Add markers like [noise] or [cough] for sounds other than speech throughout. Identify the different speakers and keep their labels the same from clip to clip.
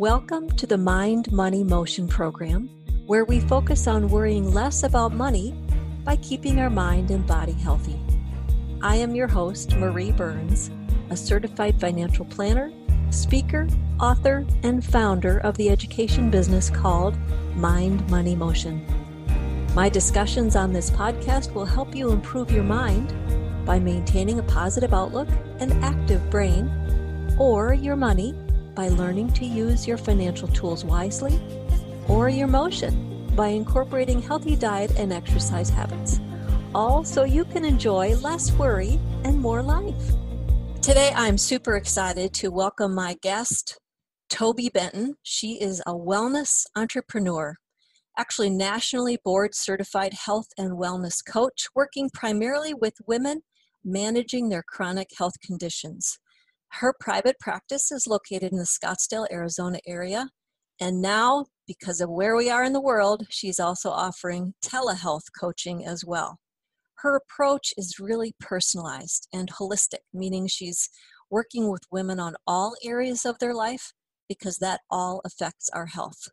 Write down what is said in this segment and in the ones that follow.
Speaker 1: Welcome to the Mind Money Motion program, where we focus on worrying less about money by keeping our mind and body healthy. I am your host, Marie Burns, a certified financial planner, speaker, author, and founder of the education business called Mind Money Motion. My discussions on this podcast will help you improve your mind by maintaining a positive outlook and active brain, or your money by learning to use your financial tools wisely, or your motion by incorporating healthy diet and exercise habits, all so you can enjoy less worry and more life. Today, I'm super excited to welcome my guest, Toby Benton. She is a wellness entrepreneur, actually, nationally board certified health and wellness coach, working primarily with women managing their chronic health conditions. Her private practice is located in the Scottsdale, Arizona area. And now, because of where we are in the world, she's also offering telehealth coaching as well. Her approach is really personalized and holistic, meaning she's working with women on all areas of their life because that all affects our health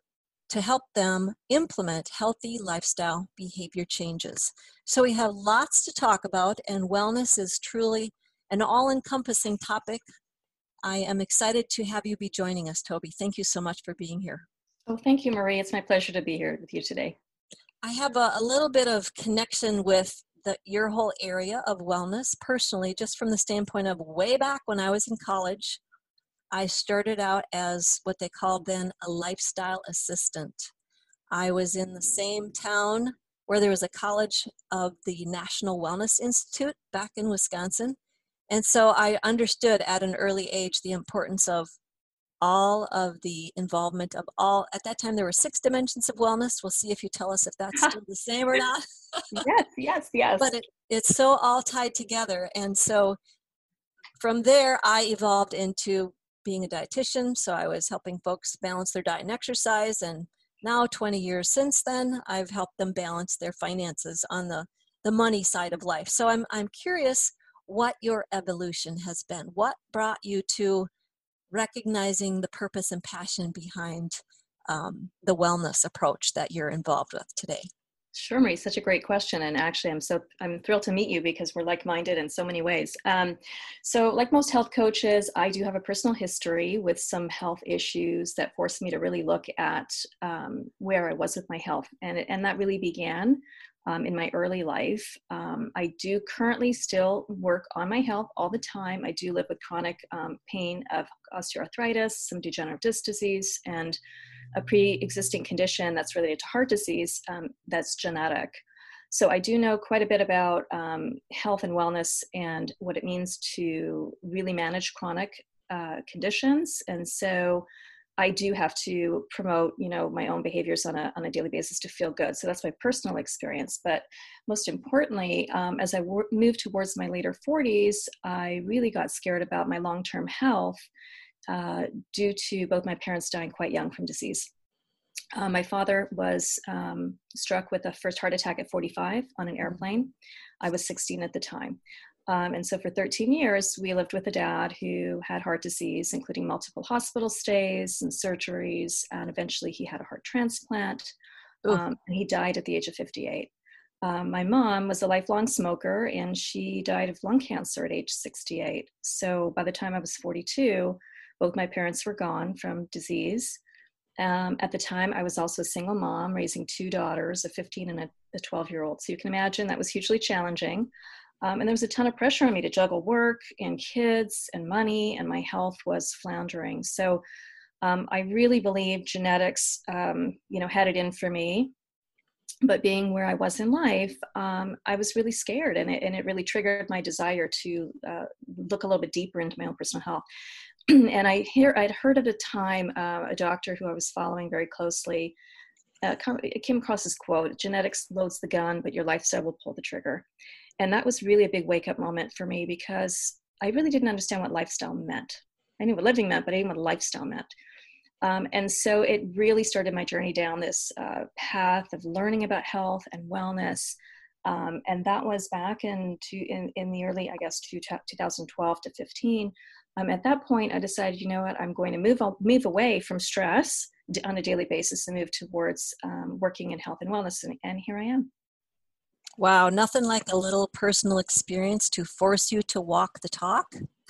Speaker 1: to help them implement healthy lifestyle behavior changes. So, we have lots to talk about, and wellness is truly an all encompassing topic I am excited to have you be joining us, Toby. Thank you so much for being here.
Speaker 2: Oh, thank you, Marie. It's my pleasure to be here with you today.
Speaker 1: I have a, a little bit of connection with the, your whole area of wellness personally, just from the standpoint of way back when I was in college. I started out as what they called then a lifestyle assistant. I was in the same town where there was a college of the National Wellness Institute back in Wisconsin. And so I understood at an early age the importance of all of the involvement of all at that time there were six dimensions of wellness. We'll see if you tell us if that's [laughs] still the same or not.
Speaker 2: Yes yes [laughs] yes.
Speaker 1: But it, it's so all tied together. And so from there i evolved into being a dietitian. So i was helping folks balance their diet and exercise. And now 20 years since then i've helped them balance their finances on the the money side of life. So i'm i'm curious what your evolution has been. What brought you to recognizing the purpose and passion behind um, the wellness approach that you're involved with today?
Speaker 2: Sure, Marie, such a great question. And actually, I'm so I'm thrilled to meet you because we're like-minded in so many ways. Um, so, like most health coaches, I do have a personal history with some health issues that forced me to really look at um, where I was with my health, and and that really began um, in my early life. Um, I do currently still work on my health all the time. I do live with chronic um, pain of osteoarthritis, some degenerative disc disease, and a pre existing condition that's related to heart disease um, that's genetic. So I do know quite a bit about um, health and wellness and what it means to really manage chronic uh, conditions. And so I do have to promote, you know, my own behaviors on a on a daily basis to feel good. So that's my personal experience. But most importantly, um, as I w- moved towards my later 40s, I really got scared about my long term health uh, due to both my parents dying quite young from disease. Uh, my father was um, struck with a first heart attack at 45 on an airplane. I was 16 at the time. Um, and so for 13 years, we lived with a dad who had heart disease, including multiple hospital stays and surgeries. And eventually he had a heart transplant. Um, and he died at the age of 58. Um, my mom was a lifelong smoker and she died of lung cancer at age 68. So by the time I was 42, both my parents were gone from disease. Um, at the time, I was also a single mom raising two daughters, a 15 and a 12 year old. So you can imagine that was hugely challenging. Um, and there was a ton of pressure on me to juggle work and kids and money, and my health was floundering. So um, I really believe genetics, um, you know, had it in for me. But being where I was in life, um, I was really scared, and it, and it really triggered my desire to uh, look a little bit deeper into my own personal health. [clears throat] and I hear I'd heard at a time uh, a doctor who I was following very closely uh, came across this quote: "Genetics loads the gun, but your lifestyle will pull the trigger." And that was really a big wake up moment for me because I really didn't understand what lifestyle meant. I knew what living meant, but I didn't know what lifestyle meant. Um, and so it really started my journey down this uh, path of learning about health and wellness. Um, and that was back in, to, in, in the early, I guess, to 2012 to 15. Um, at that point, I decided, you know what, I'm going to move, move away from stress on a daily basis and move towards um, working in health and wellness. And, and here I am.
Speaker 1: Wow, nothing like a little personal experience to force you to walk the talk.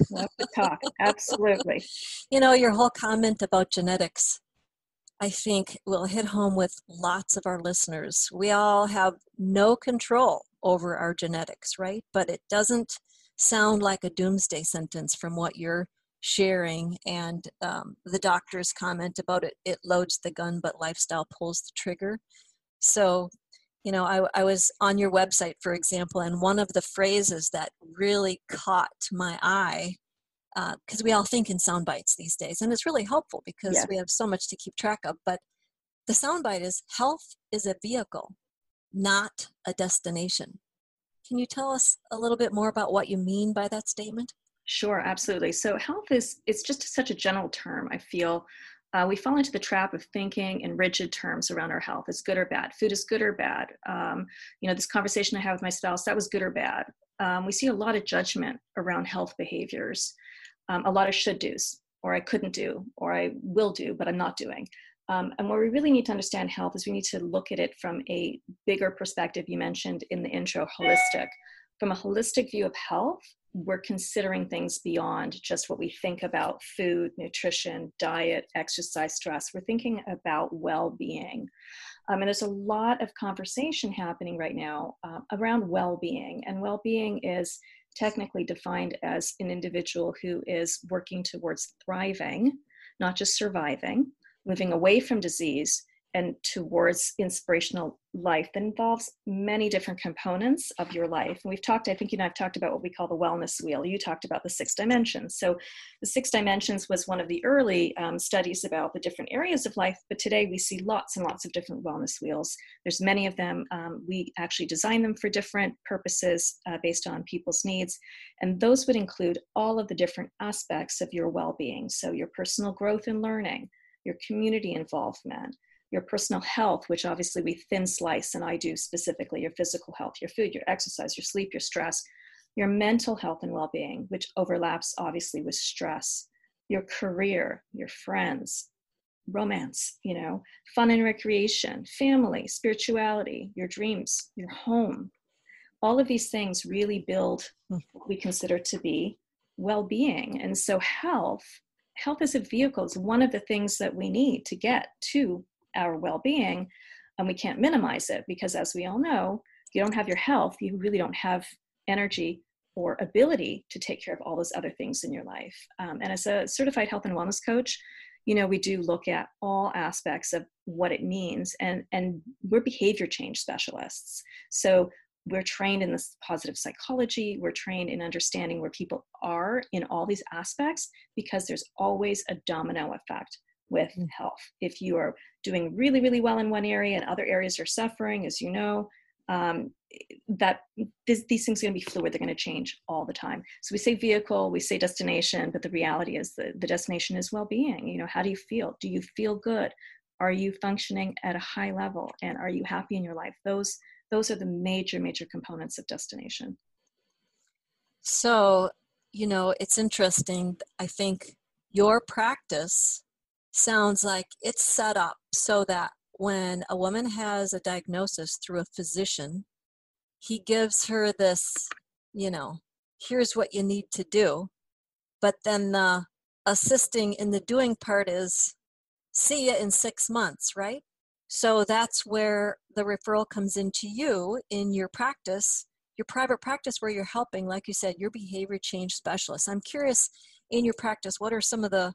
Speaker 2: Walk the talk, absolutely. [laughs]
Speaker 1: You know, your whole comment about genetics, I think will hit home with lots of our listeners. We all have no control over our genetics, right? But it doesn't sound like a doomsday sentence from what you're sharing and um, the doctor's comment about it it loads the gun but lifestyle pulls the trigger so you know I, I was on your website for example and one of the phrases that really caught my eye because uh, we all think in sound bites these days and it's really helpful because yeah. we have so much to keep track of but the sound bite is health is a vehicle not a destination can you tell us a little bit more about what you mean by that statement
Speaker 2: Sure, absolutely. So health is it's just such a general term. I feel uh, we fall into the trap of thinking in rigid terms around our health. It's good or bad. Food is good or bad. Um, you know, this conversation I have with my spouse that was good or bad. Um, we see a lot of judgment around health behaviors, um, a lot of should do's, or I couldn't do, or I will do, but I'm not doing. Um, and what we really need to understand health is we need to look at it from a bigger perspective. You mentioned in the intro, holistic. From a holistic view of health, we're considering things beyond just what we think about food, nutrition, diet, exercise, stress. We're thinking about well being. Um, and there's a lot of conversation happening right now uh, around well being. And well being is technically defined as an individual who is working towards thriving, not just surviving, moving away from disease, and towards inspirational life that involves many different components of your life. And we've talked, I think you and I've talked about what we call the wellness wheel. You talked about the six dimensions. So the six dimensions was one of the early um, studies about the different areas of life, but today we see lots and lots of different wellness wheels. There's many of them. Um, we actually design them for different purposes uh, based on people's needs. And those would include all of the different aspects of your well-being. So your personal growth and learning, your community involvement, your personal health, which obviously we thin slice, and I do specifically your physical health, your food, your exercise, your sleep, your stress, your mental health and well being, which overlaps obviously with stress, your career, your friends, romance, you know, fun and recreation, family, spirituality, your dreams, your home. All of these things really build hmm. what we consider to be well being. And so, health. Health is a vehicle It's one of the things that we need to get to our well-being and we can't minimize it because as we all know if you don't have your health you really don't have energy or ability to take care of all those other things in your life. Um, and as a certified health and wellness coach you know we do look at all aspects of what it means and and we're behavior change specialists. So we're trained in this positive psychology we're trained in understanding where people are in all these aspects because there's always a domino effect with mm. health. If you are doing really, really well in one area and other areas are suffering, as you know, um, that this, these things are going to be fluid. They're going to change all the time. So we say vehicle, we say destination, but the reality is the, the destination is well-being. You know, how do you feel? Do you feel good? Are you functioning at a high level? And are you happy in your life? Those those are the major, major components of destination.
Speaker 1: So, you know, it's interesting. I think your practice sounds like it's set up so that when a woman has a diagnosis through a physician, he gives her this, you know, here's what you need to do. But then the assisting in the doing part is see you in six months, right? So that's where the referral comes into you in your practice, your private practice where you're helping, like you said, your behavior change specialist. I'm curious in your practice, what are some of the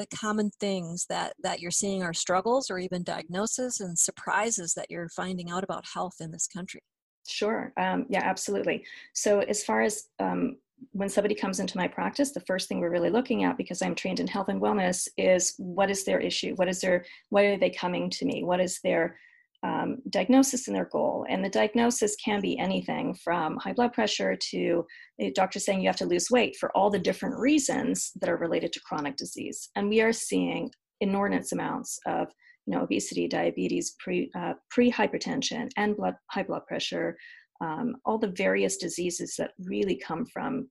Speaker 1: the common things that that you're seeing are struggles or even diagnoses and surprises that you're finding out about health in this country?
Speaker 2: Sure um, yeah absolutely. So as far as um, when somebody comes into my practice the first thing we're really looking at because i'm trained in health and wellness is what is their issue? What is their why are they coming to me? What is their um, diagnosis and their goal. And the diagnosis can be anything from high blood pressure to a doctor saying you have to lose weight for all the different reasons that are related to chronic disease. And we are seeing inordinate amounts of you know, obesity, diabetes, pre, uh, pre-hypertension, and blood, high blood pressure, um, all the various diseases that really come from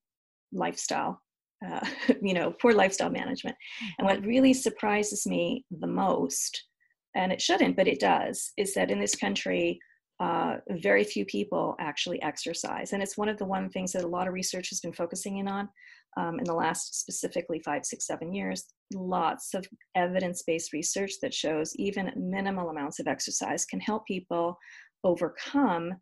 Speaker 2: lifestyle uh, [laughs] you know poor lifestyle management and what really surprises me the most and it shouldn't but it does is that in this country uh, very few people actually exercise. And it's one of the one things that a lot of research has been focusing in on um, in the last specifically five six seven years. Lots of evidence-based research that shows even minimal amounts of exercise can help people overcome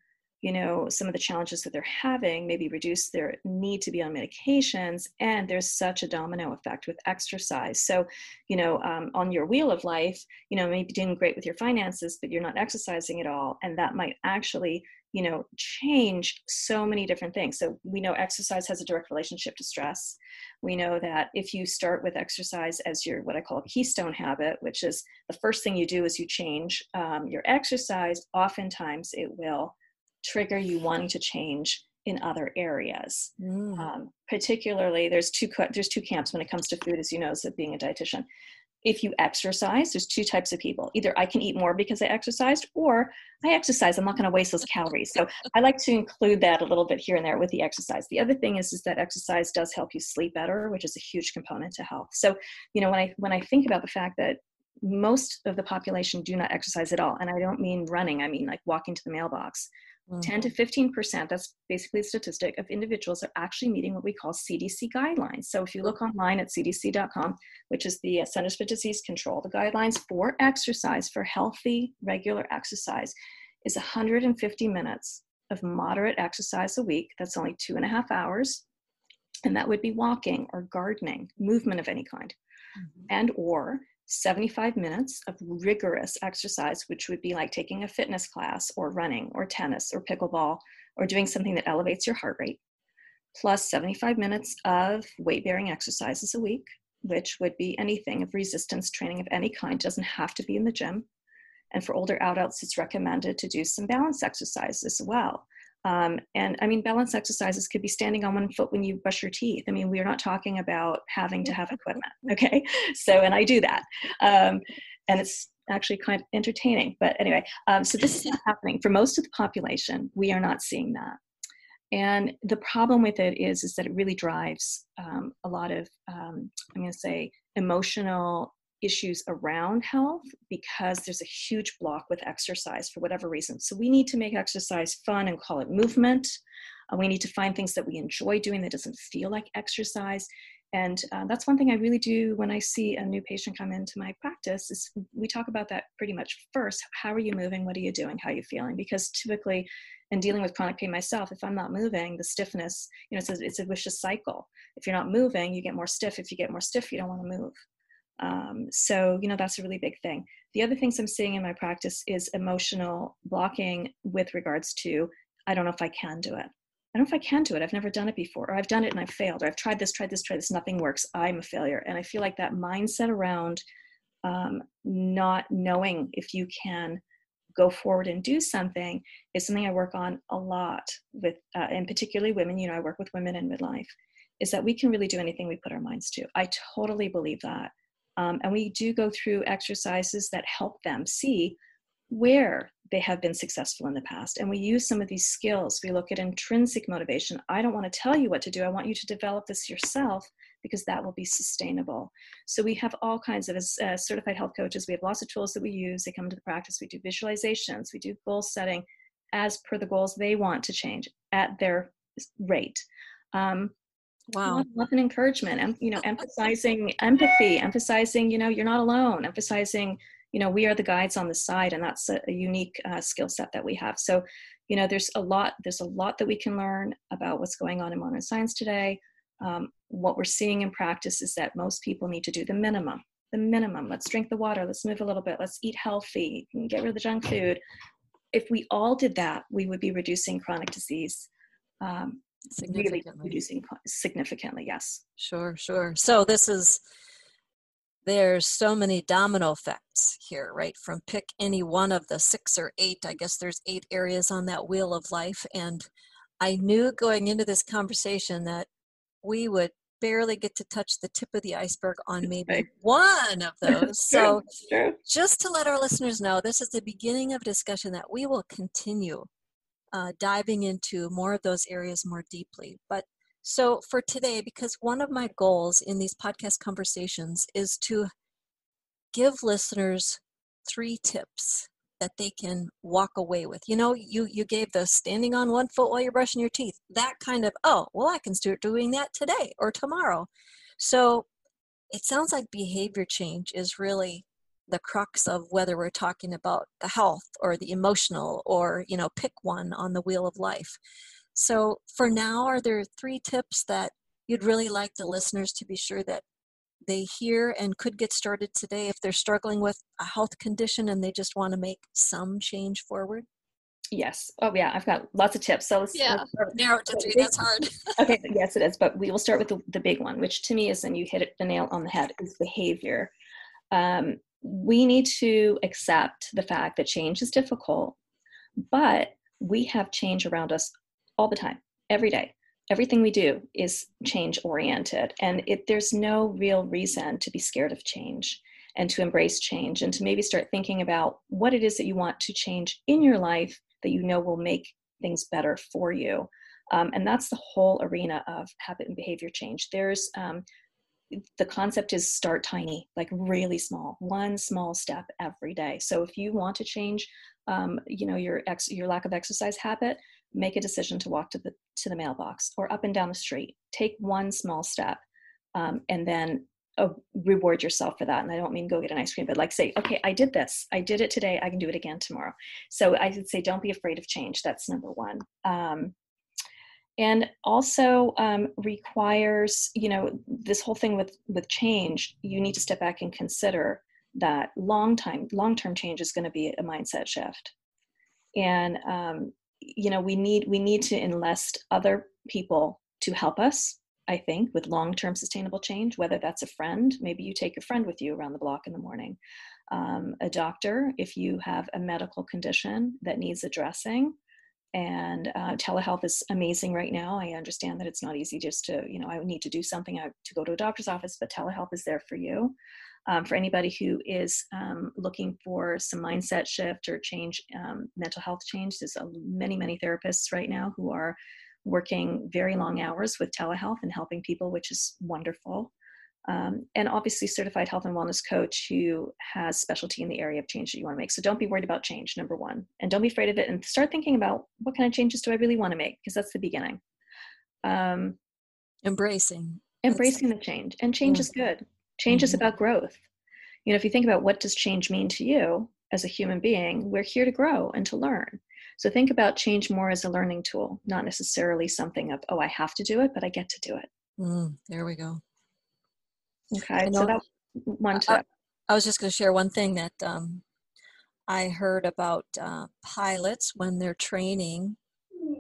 Speaker 2: you know some of the challenges that they're having maybe reduce their need to be on medications and there's such a domino effect with exercise. So you know um, on your wheel of life you know maybe doing great with your finances but you're not exercising at all and that might actually you know change so many different things. So we know exercise has a direct relationship to stress. We know that if you start with exercise as your what i call a keystone habit which is the first thing you do is you change um, your exercise oftentimes it will trigger you wanting to change in other areas. Mm. Um, particularly, there's two there's two camps when it comes to food, as you know, as being a dietitian. If you exercise, there's two types of people. Either I can eat more because I exercised, or I exercise. I'm not going to waste those calories. So I like to include that a little bit here and there with the exercise. The other thing is, is that exercise does help you sleep better, which is a huge component to health. So, you know, when I when I think about the fact that most of the population do not exercise at all, and I don't mean running. I mean like walking to the mailbox 10 to 15%, mm-hmm. that's basically a statistic of individuals are actually meeting what we call CDC guidelines. So if you look online at cdc.com, which is the Centers for Disease Control, the guidelines for exercise, for healthy, regular exercise, is 150 minutes of moderate exercise a week. That's only two and a half hours. And that would be walking or gardening, movement of any kind. Mm-hmm. And or 75 minutes of rigorous exercise, which would be like taking a fitness class or running or tennis or pickleball or doing something that elevates your heart rate, plus 75 minutes of weight bearing exercises a week, which would be anything of resistance training of any kind, doesn't have to be in the gym. And for older adults, it's recommended to do some balance exercise as well. Um, and I mean, balance exercises could be standing on one foot when you brush your teeth. I mean, we're not talking about having to have equipment, [laughs] okay? So, and I do that. Um, and it's actually kind of entertaining. But anyway, um, so this is not happening. For most of the population, we are not seeing that. And the problem with it is, is that it really drives um, a lot of, um, I'm going to say, emotional issues around health because there's a huge block with exercise for whatever reason. So we need to make exercise fun and call it movement. Uh, we need to find things that we enjoy doing that doesn't feel like exercise. And uh, that's one thing I really do when I see a new patient come into my practice is we talk about that pretty much first. How are you moving? What are you doing? How are you feeling? Because typically in dealing with chronic pain myself, if I'm not moving, the stiffness, you know, it's a, it's a vicious cycle. If you're not moving, you get more stiff. If you get more stiff, you don't want to move. Um, so, you know, that's a really big thing. The other things I'm seeing in my practice is emotional blocking with regards to, I don't know if I can do it. I don't know if I can do it. I've never done it before, or I've done it and I've failed, or I've tried this, tried this, tried this, nothing works. I'm a failure. And I feel like that mindset around um, not knowing if you can go forward and do something is something I work on a lot with, uh, and particularly women. You know, I work with women in midlife, is that we can really do anything we put our minds to. I totally believe that. Um, and we do go through exercises that help them see where they have been successful in the past. And we use some of these skills. We look at intrinsic motivation. I don't want to tell you what to do. I want you to develop this yourself because that will be sustainable. So we have all kinds of, as uh, certified health coaches, we have lots of tools that we use. They come into the practice. We do visualizations. We do goal setting as per the goals they want to change at their rate. Um,
Speaker 1: wow.
Speaker 2: Love and encouragement and you know emphasizing empathy emphasizing you know you're not alone emphasizing you know we are the guides on the side and that's a, a unique uh, skill set that we have. So you know there's a lot there's a lot that we can learn about what's going on in modern science today. Um, what we're seeing in practice is that most people need to do the minimum the minimum. Let's drink the water let's move a little bit let's eat healthy get rid of the junk food. If we all did that we would be reducing chronic disease um, really reducing significantly yes.
Speaker 1: Sure sure. So this is there's so many domino effects here right? From pick any one of the six or eight i guess there's eight areas on that wheel of life. And i knew going into this conversation that we would barely get to touch the tip of the iceberg on maybe right. one of [laughs] those. so, just to let our listeners know, this is the beginning of a discussion that we will continue uh, diving into more of those areas more deeply. But so for today, because one of my goals in these podcast conversations is to give listeners three tips that they can walk away with. You know, you you gave the standing on one foot while you're brushing your teeth. That kind of, oh, well, I can start doing that today or tomorrow. So it sounds like behavior change is really the crux of whether we're talking about the health or the emotional or, you know, pick one on the wheel of life. So for now, are there three tips that you'd really like the listeners to be sure that they hear and could get started today if they're struggling with a health condition and they just want to make some change forward?
Speaker 2: Yes. Oh, yeah. I've got lots of tips. So let's,
Speaker 1: yeah, let's narrow it to three. That's hard. [laughs]
Speaker 2: okay. Yes, it is. But we will start with the, the big one, which to me is, and you hit it the nail on the head, is behavior. Um, we need to accept the fact that change is difficult, but we have change around us all the time, every day. Everything we do is change oriented and it, there's no real reason to be scared of change and to embrace change and to maybe start thinking about what it is that you want to change in your life that you know will make things better for you. Um, and that's the whole arena of habit and behavior change. There's um, the concept is start tiny like really small one small step every day. So if you want to change um, you know your ex your lack of exercise habit make a decision to walk to the to the mailbox or up and down the street. Take one small step um, and then uh, reward yourself for that. And i don't mean go get an ice cream but like say okay i did this. I did it today. I can do it again tomorrow. So i would say don't be afraid of change. That's number one. Um, and also um, requires you know this whole thing with with change you need to step back and consider that long time long term change is going to be a mindset shift. And um, you know we need we need to enlist other people to help us i think with long-term sustainable change whether that's a friend maybe you take your friend with you around the block in the morning um, a doctor if you have a medical condition that needs addressing and uh, telehealth is amazing right now i understand that it's not easy just to you know i need to do something to go to a doctor's office but telehealth is there for you um, for anybody who is um, looking for some mindset shift or change, um, mental health change. There's many, many therapists right now who are working very long hours with telehealth and helping people, which is wonderful. Um, and obviously, certified health and wellness coach who has specialty in the area of change that you want to make. So don't be worried about change, number one, and don't be afraid of it. And start thinking about what kind of changes do I really want to make, because that's the beginning. Um,
Speaker 1: embracing,
Speaker 2: embracing the change, and change yeah. is good. Change mm-hmm. is about growth. You know, if you think about what does change mean to you as a human being, we're here to grow and to learn. So think about change more as a learning tool, not necessarily something of, oh, I have to do it, but I get to do it.
Speaker 1: Mm, there we go.
Speaker 2: Okay, so that one tip.
Speaker 1: I, I was just going to share one thing that um, I heard about uh, pilots when they're training.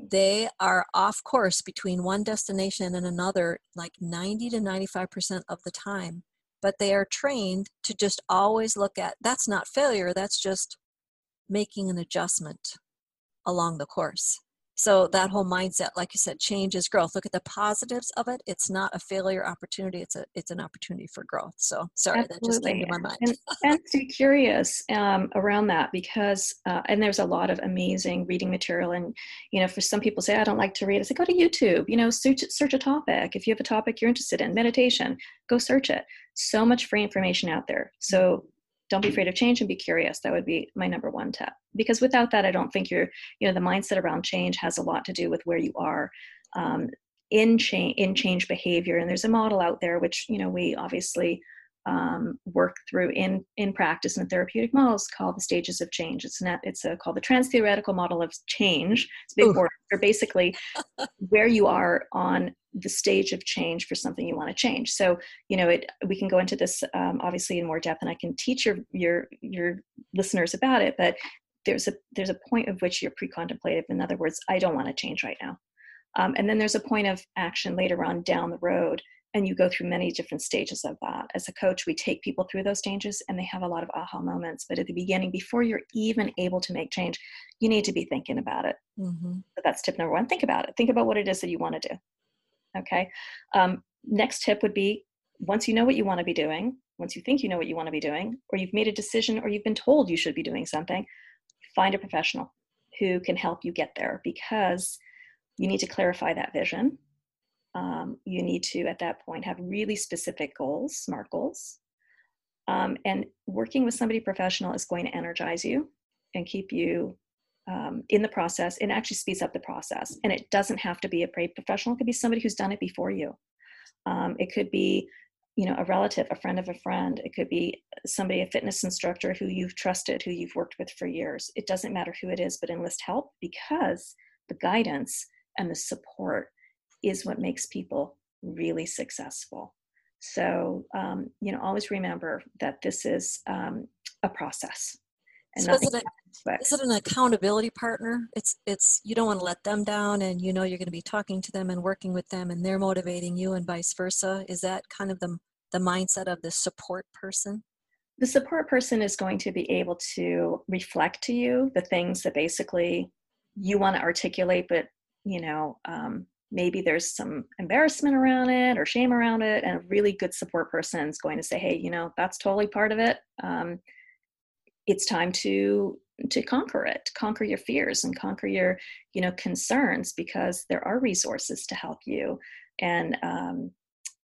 Speaker 1: They are off course between one destination and another like 90 to 95% of the time but they are trained to just always look at that's not failure, that's just making an adjustment along the course. So that whole mindset, like you said, change is growth. Look at the positives of it. It's not a failure opportunity. It's a it's an opportunity for growth. So sorry, Absolutely. that just came to my mind.
Speaker 2: and, and stay curious um, around that because uh, and there's a lot of amazing reading material. And you know, for some people say I don't like to read. I say go to YouTube. You know, search search a topic. If you have a topic you're interested in, meditation, go search it. So much free information out there. So don't be afraid of change and be curious. That would be my number one tip. Because without that i don't think you're you know the mindset around change has a lot to do with where you are um, in change in change behavior. And there's a model out there which you know we obviously um, work through in in practice in therapeutic models called the stages of change. It's not it's a, called the trans theoretical model of change. It's big word. Or basically [laughs] where you are on the stage of change for something you want to change. So you know it. We can go into this um, obviously in more depth, and I can teach your your your listeners about it. But there's a there's a point of which you're pre-contemplative. In other words, I don't want to change right now. Um, and then there's a point of action later on down the road and you go through many different stages of that as a coach we take people through those stages and they have a lot of aha moments but at the beginning before you're even able to make change you need to be thinking about it mm-hmm. so that's tip number one think about it think about what it is that you want to do okay um, next tip would be once you know what you want to be doing once you think you know what you want to be doing or you've made a decision or you've been told you should be doing something find a professional who can help you get there because you need to clarify that vision. Um, you need to, at that point, have really specific goals, SMART goals. Um, and working with somebody professional is going to energize you and keep you um, in the process and actually speeds up the process. And it doesn't have to be a paid professional, it could be somebody who's done it before you. Um, it could be you know a relative a friend of a friend it could be somebody a fitness instructor who you've trusted who you've worked with for years it doesn't matter who it is but enlist help because the guidance and the support is what makes people really successful. So um, you know always remember that this is um, a process
Speaker 1: and so is it, a, is it an accountability partner? It's it's you don't want to let them down and you know you're going to be talking to them and working with them and they're motivating you and vice versa. Is that kind of the the mindset of the support person?
Speaker 2: The support person is going to be able to reflect to you the things that basically you want to articulate, but you know, um, maybe there's some embarrassment around it or shame around it, and a really good support person is going to say, "Hey, you know, that's totally part of it. Um, it's time to to conquer it conquer your fears and conquer your you know concerns because there are resources to help you and um,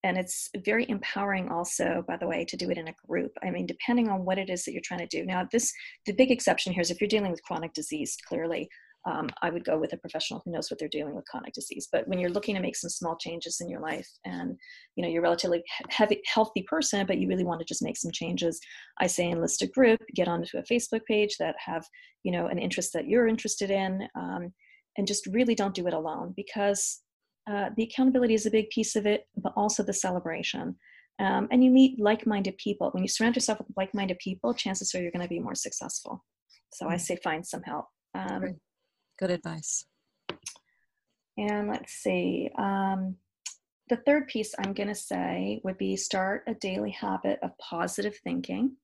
Speaker 2: and it's very empowering also by the way to do it in a group i mean depending on what it is that you're trying to do now this the big exception here is if you're dealing with chronic disease clearly um, i would go with a professional who knows what they're doing with chronic disease but when you're looking to make some small changes in your life and you know you're a relatively heavy, healthy person but you really want to just make some changes i say enlist a group get onto a facebook page that have you know an interest that you're interested in um, and just really don't do it alone because uh, the accountability is a big piece of it, but also the celebration. Um, and you meet like-minded people. When you surround yourself with like-minded people, chances are you're going to be more successful. So. I mm. say find some help. Um,
Speaker 1: Good advice.
Speaker 2: And let's see. Um, the third piece I'm going to say would be start a daily habit of positive thinking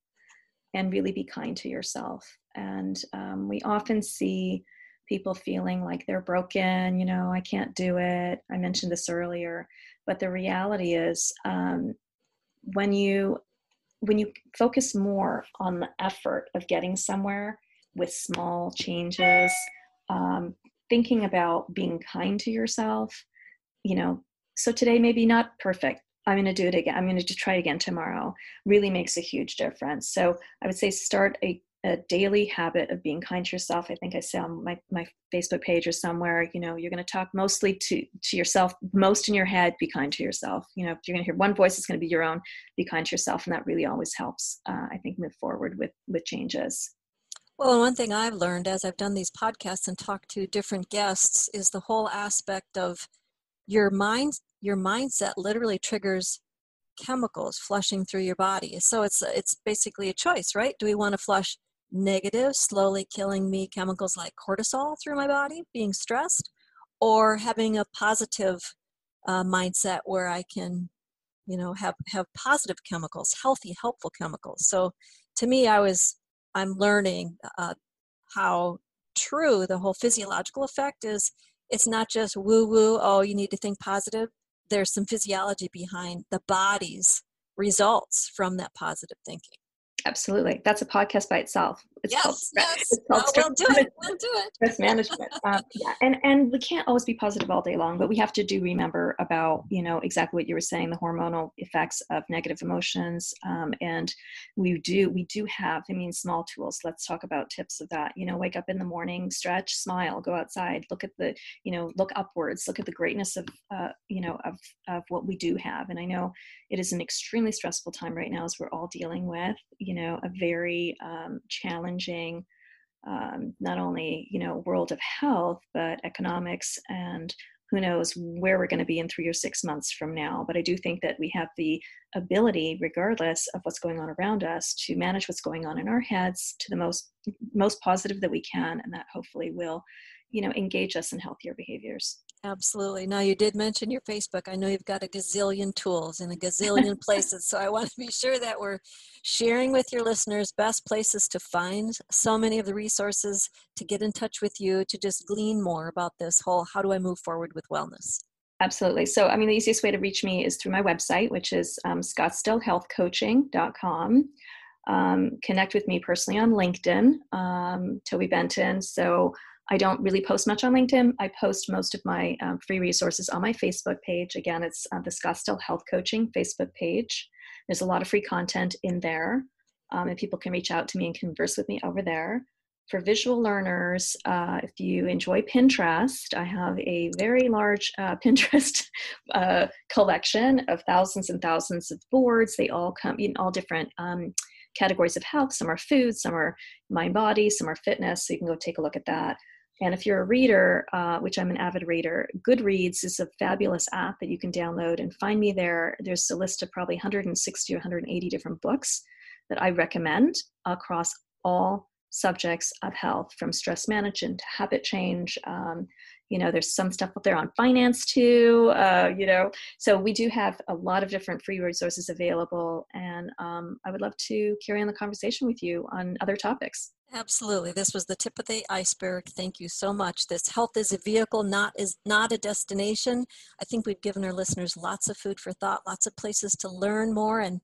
Speaker 2: and really be kind to yourself. And um, we often see people feeling like they're broken, you know, I can't do it. I mentioned this earlier, but the reality is um, when you when you focus more on the effort of getting somewhere with small changes, um, thinking about being kind to yourself, you know, so today maybe not perfect. I'm going to do it again. I'm going to try it again tomorrow. Really makes a huge difference. So I would say start a a daily habit of being kind to yourself. I think I say on my, my Facebook page or somewhere, you know, you're going to talk mostly to, to yourself, most in your head, be kind to yourself. You know, if you're going to hear one voice, it's going to be your own, be kind to yourself. And that really always helps, uh, I think, move forward with, with changes.
Speaker 1: Well, one thing I've learned as I've done these podcasts and talked to different guests is the whole aspect of your mind, your mindset literally triggers chemicals flushing through your body. So it's it's basically a choice, right? Do we want to flush negative, slowly killing me chemicals like cortisol through my body, being stressed, or having a positive uh, mindset where I can, you know, have have positive chemicals, healthy, helpful chemicals. So, to me, I was I'm learning uh, how true the whole physiological effect is. It's not just woo woo. Oh, you need to think positive. There's some physiology behind the body's results from that positive thinking.
Speaker 2: Absolutely. That's a podcast by itself.
Speaker 1: It's yes, called, yes. It's called oh, we'll do it. We'll do it.
Speaker 2: Stress management. [laughs] Um, yeah. And, and we can't always be positive all day long, but we have to do remember about, you know, exactly what you were saying, the hormonal effects of negative emotions. Um, and we do, we do have, I mean, small tools. Let's talk about tips of that. You know, wake up in the morning, stretch, smile, go outside, look at the, you know, look upwards, look at the greatness of, uh, you know, of, of what we do have. And I know it is an extremely stressful time right now as we're all dealing with, you know, a very um, challenging, um, not only you know world of health, but economics and who knows where we're going to be in three or six months from now. But I do think that we have the ability, regardless of what's going on around us, to manage what's going on in our heads to the most most positive that we can, and that hopefully will, you know, engage us in healthier behaviors.
Speaker 1: Absolutely. Now, you did mention your Facebook. I know you've got a gazillion tools in a gazillion [laughs] places. So I want to be sure that we're sharing with your listeners best places to find so many of the resources to get in touch with you, to just glean more about this whole how do I move forward with wellness.
Speaker 2: Absolutely. So, I mean, the easiest way to reach me is through my website, which is um, scottsdalehealthcoaching.com. Um, connect with me personally on LinkedIn, um, Toby Benton. So, I don't really post much on LinkedIn. I post most of my um, free resources on my Facebook page. Again, it's uh, the Scottsdale Health Coaching Facebook page. There's a lot of free content in there, um, and people can reach out to me and converse with me over there. For visual learners, uh, if you enjoy Pinterest, I have a very large uh, [laughs] Pinterest uh, collection of thousands and thousands of boards. They all come in all different um, categories of health. Some are food, some are mind body, some are fitness. So you can go take a look at that. And if you're a reader, uh, which I'm an avid reader, Goodreads is a fabulous app that you can download and find me there. There's a list of probably 160 or 180 different books that I recommend across all subjects of health, from stress management to habit change. Um, you know, there's some stuff up there on finance too. Uh, you know, so we do have a lot of different free resources available, and um, I would love to carry on the conversation with you on other topics.
Speaker 1: Absolutely. This was the tip of the iceberg. Thank you so much. This health is a vehicle, not is not a destination. I think we've given our listeners lots of food for thought, lots of places to learn more and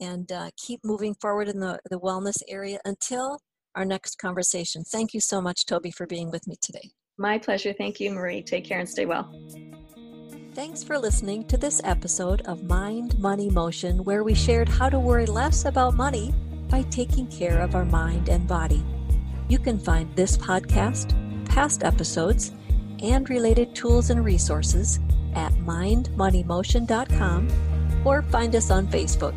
Speaker 1: and uh, keep moving forward in the, the wellness area until our next conversation. Thank you so much, Toby, for being with me today.
Speaker 2: My pleasure. Thank you, Marie. Take care and stay well.
Speaker 1: Thanks for listening to this episode of Mind, Money, Motion, where we shared how to worry less about money by taking care of our mind and body. You can find this podcast, past episodes, and related tools and resources at mindmoneymotion.com or find us on Facebook.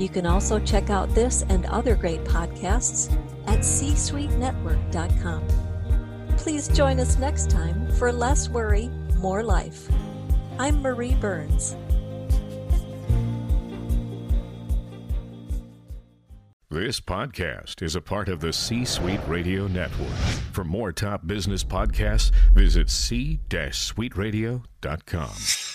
Speaker 1: You can also check out this and other great podcasts at csuitenetwork.com. Please join us next time for Less Worry, More Life. I'm Marie Burns.
Speaker 3: This podcast is a part of the C Suite Radio Network. For more top business podcasts, visit c-suiteradio.com.